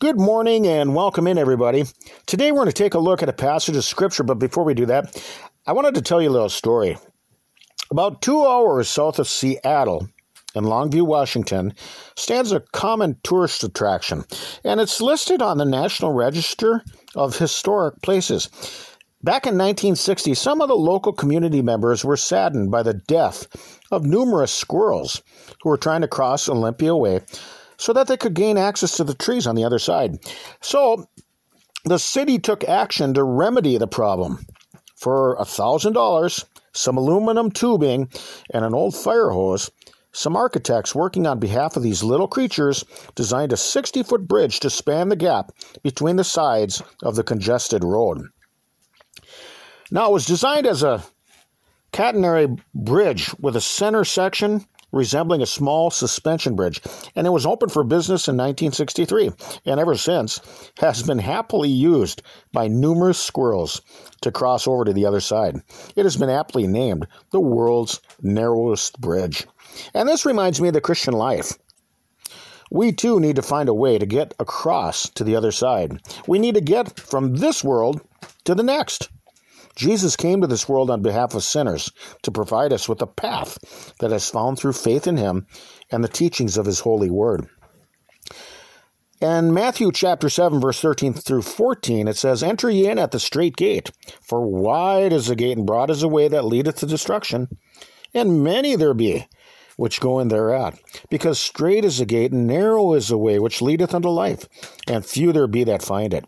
Good morning and welcome in, everybody. Today we're going to take a look at a passage of Scripture, but before we do that, I wanted to tell you a little story. About two hours south of Seattle, in Longview, Washington, stands a common tourist attraction, and it's listed on the National Register of Historic Places. Back in 1960, some of the local community members were saddened by the death of numerous squirrels who were trying to cross Olympia Way so that they could gain access to the trees on the other side. So the city took action to remedy the problem. For $1,000, some aluminum tubing, and an old fire hose, some architects working on behalf of these little creatures designed a 60 foot bridge to span the gap between the sides of the congested road. Now, it was designed as a catenary bridge with a center section resembling a small suspension bridge, and it was opened for business in 1963, and ever since has been happily used by numerous squirrels to cross over to the other side. It has been aptly named the world's narrowest bridge. And this reminds me of the Christian life. We too need to find a way to get across to the other side. We need to get from this world to the next. Jesus came to this world on behalf of sinners to provide us with a path that is found through faith in him and the teachings of his holy word. In Matthew chapter 7, verse 13 through 14, it says, Enter ye in at the strait gate, for wide is the gate, and broad is the way that leadeth to destruction, and many there be which go in thereat. Because strait is the gate, and narrow is the way which leadeth unto life, and few there be that find it.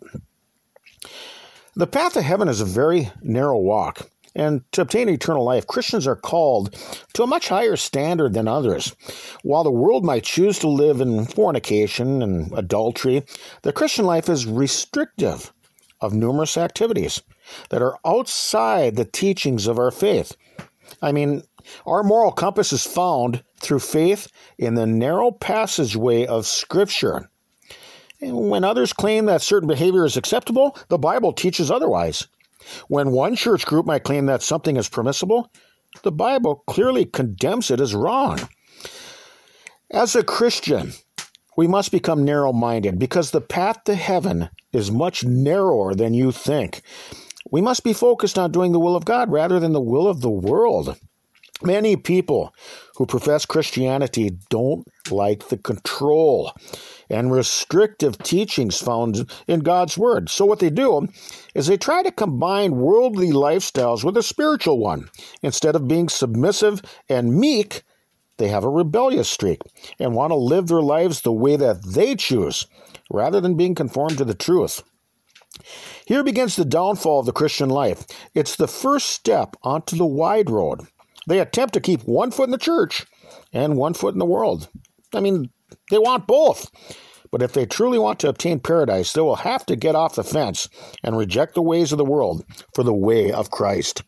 The path to heaven is a very narrow walk. And to obtain eternal life, Christians are called to a much higher standard than others. While the world might choose to live in fornication and adultery, the Christian life is restrictive of numerous activities that are outside the teachings of our faith. I mean, our moral compass is found through faith in the narrow passageway of Scripture. When others claim that certain behavior is acceptable, the Bible teaches otherwise. When one church group might claim that something is permissible, the Bible clearly condemns it as wrong. As a Christian, we must become narrow minded because the path to heaven is much narrower than you think. We must be focused on doing the will of God rather than the will of the world. Many people who profess Christianity don't like the control and restrictive teachings found in God's Word. So, what they do is they try to combine worldly lifestyles with a spiritual one. Instead of being submissive and meek, they have a rebellious streak and want to live their lives the way that they choose rather than being conformed to the truth. Here begins the downfall of the Christian life. It's the first step onto the wide road. They attempt to keep one foot in the church and one foot in the world. I mean, they want both. But if they truly want to obtain paradise, they will have to get off the fence and reject the ways of the world for the way of Christ.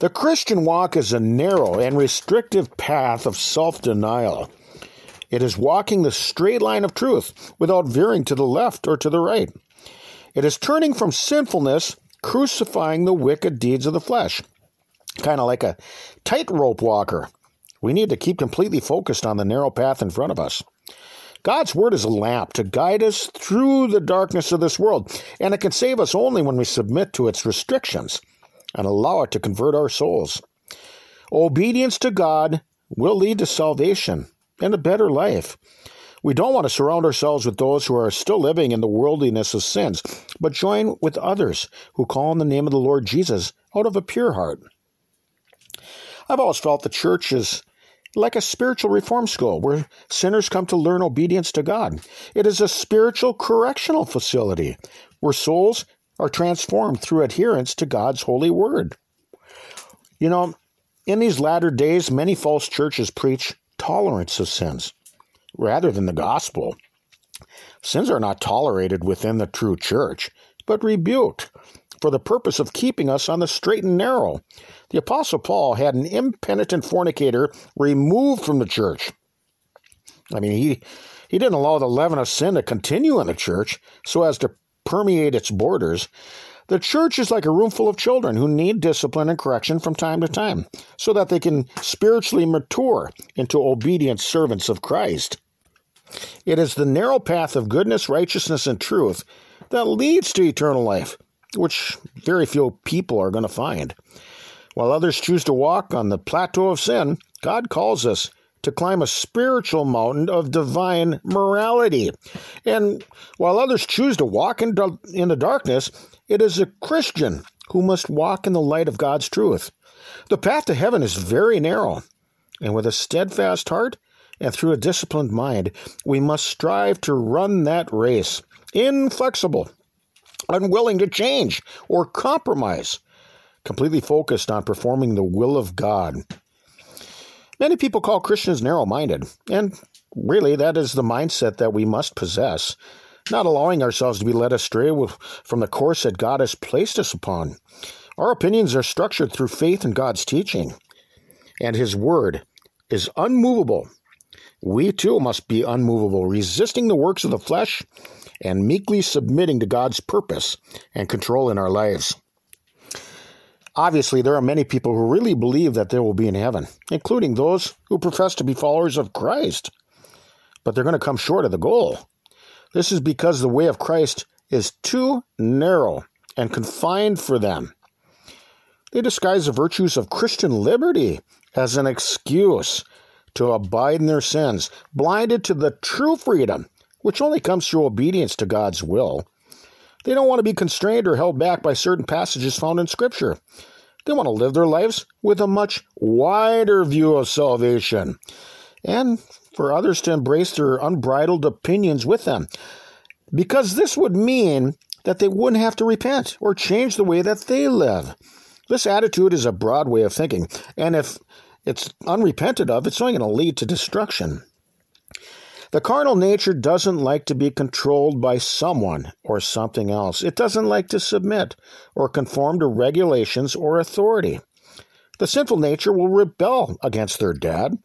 The Christian walk is a narrow and restrictive path of self denial. It is walking the straight line of truth without veering to the left or to the right. It is turning from sinfulness, crucifying the wicked deeds of the flesh kind of like a tightrope walker. We need to keep completely focused on the narrow path in front of us. God's word is a lamp to guide us through the darkness of this world, and it can save us only when we submit to its restrictions and allow it to convert our souls. Obedience to God will lead to salvation and a better life. We don't want to surround ourselves with those who are still living in the worldliness of sins, but join with others who call on the name of the Lord Jesus out of a pure heart. I've always felt the church is like a spiritual reform school where sinners come to learn obedience to God. It is a spiritual correctional facility where souls are transformed through adherence to God's holy word. You know, in these latter days, many false churches preach tolerance of sins rather than the gospel. Sins are not tolerated within the true church, but rebuked for the purpose of keeping us on the straight and narrow. The Apostle Paul had an impenitent fornicator removed from the church. I mean, he, he didn't allow the leaven of sin to continue in the church so as to permeate its borders. The church is like a room full of children who need discipline and correction from time to time so that they can spiritually mature into obedient servants of Christ. It is the narrow path of goodness, righteousness, and truth that leads to eternal life, which very few people are going to find. While others choose to walk on the plateau of sin, God calls us to climb a spiritual mountain of divine morality. And while others choose to walk in, in the darkness, it is a Christian who must walk in the light of God's truth. The path to heaven is very narrow, and with a steadfast heart and through a disciplined mind, we must strive to run that race, inflexible, unwilling to change or compromise, completely focused on performing the will of God. Many people call Christians narrow minded, and really that is the mindset that we must possess, not allowing ourselves to be led astray from the course that God has placed us upon. Our opinions are structured through faith in God's teaching, and His Word is unmovable. We too must be unmovable, resisting the works of the flesh and meekly submitting to God's purpose and control in our lives. Obviously, there are many people who really believe that they will be in heaven, including those who profess to be followers of Christ. But they're going to come short of the goal. This is because the way of Christ is too narrow and confined for them. They disguise the virtues of Christian liberty as an excuse to abide in their sins, blinded to the true freedom, which only comes through obedience to God's will. They don't want to be constrained or held back by certain passages found in Scripture. They want to live their lives with a much wider view of salvation, and for others to embrace their unbridled opinions with them, because this would mean that they wouldn't have to repent or change the way that they live. This attitude is a broad way of thinking, and if it's unrepented of, it's only going to lead to destruction. The carnal nature doesn't like to be controlled by someone or something else. It doesn't like to submit or conform to regulations or authority. The sinful nature will rebel against their dad.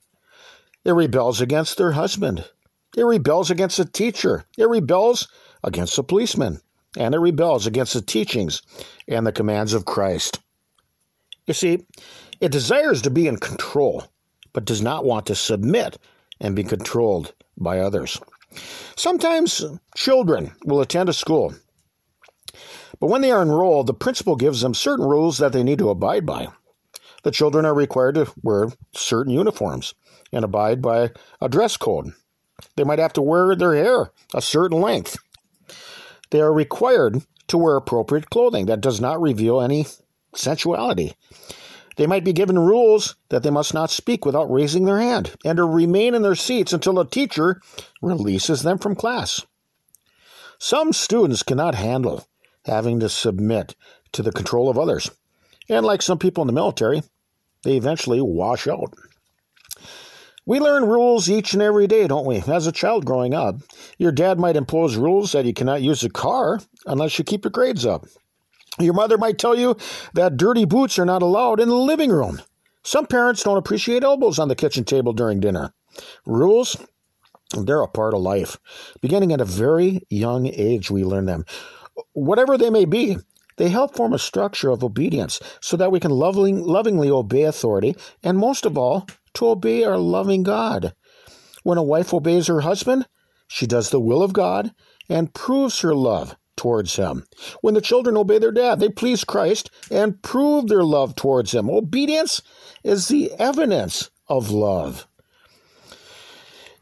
It rebels against their husband. It rebels against a teacher. It rebels against a policeman. And it rebels against the teachings and the commands of Christ. You see, it desires to be in control, but does not want to submit and be controlled by others. Sometimes children will attend a school, but when they are enrolled, the principal gives them certain rules that they need to abide by. The children are required to wear certain uniforms and abide by a dress code. They might have to wear their hair a certain length. They are required to wear appropriate clothing that does not reveal any sensuality. They might be given rules that they must not speak without raising their hand and to remain in their seats until a teacher releases them from class. Some students cannot handle having to submit to the control of others, and like some people in the military, they eventually wash out. We learn rules each and every day, don't we? As a child growing up, your dad might impose rules that you cannot use a car unless you keep your grades up. Your mother might tell you that dirty boots are not allowed in the living room. Some parents don't appreciate elbows on the kitchen table during dinner. Rules, they're a part of life. Beginning at a very young age, we learn them. Whatever they may be, they help form a structure of obedience so that we can loving, lovingly obey authority, and most of all, to obey our loving God. When a wife obeys her husband, she does the will of God and proves her love towards him. When the children obey their dad, they please Christ and prove their love towards him. Obedience is the evidence of love.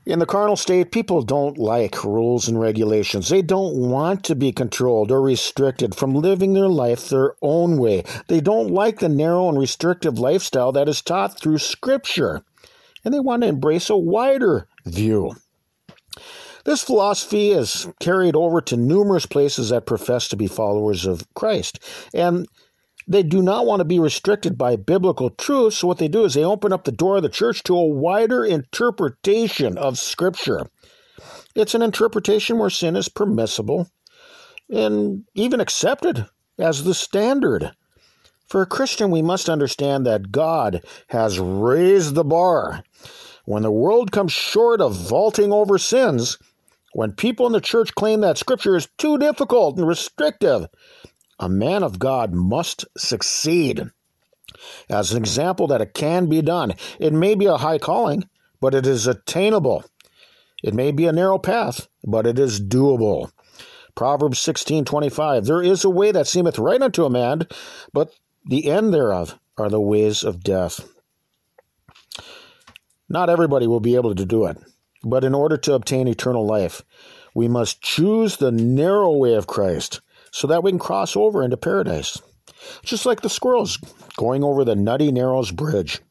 In the carnal state, people don't like rules and regulations. They don't want to be controlled or restricted from living their life their own way. They don't like the narrow and restrictive lifestyle that is taught through Scripture. And they want to embrace a wider view. This philosophy is carried over to numerous places that profess to be followers of Christ. And they do not want to be restricted by biblical truth. So, what they do is they open up the door of the church to a wider interpretation of Scripture. It's an interpretation where sin is permissible and even accepted as the standard. For a Christian, we must understand that God has raised the bar. When the world comes short of vaulting over sins, when people in the church claim that Scripture is too difficult and restrictive, a man of God must succeed. As an example that it can be done, it may be a high calling, but it is attainable. It may be a narrow path, but it is doable. Proverbs 16:25 There is a way that seemeth right unto a man, but the end thereof are the ways of death. Not everybody will be able to do it, but in order to obtain eternal life, we must choose the narrow way of Christ so that we can cross over into paradise. Just like the squirrels going over the Nutty Narrows Bridge.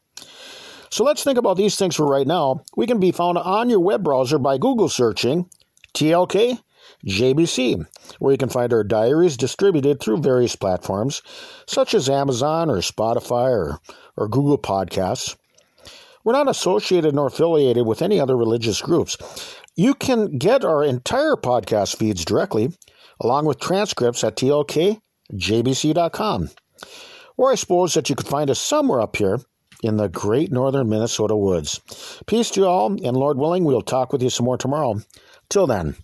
So let's think about these things for right now. We can be found on your web browser by Google searching TLK JBC, where you can find our diaries distributed through various platforms such as Amazon or Spotify or, or Google Podcasts. We're not associated nor affiliated with any other religious groups. You can get our entire podcast feeds directly, along with transcripts at tlkjbc.com. Or I suppose that you could find us somewhere up here in the great northern Minnesota woods. Peace to you all, and Lord willing, we'll talk with you some more tomorrow. Till then,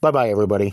bye bye, everybody.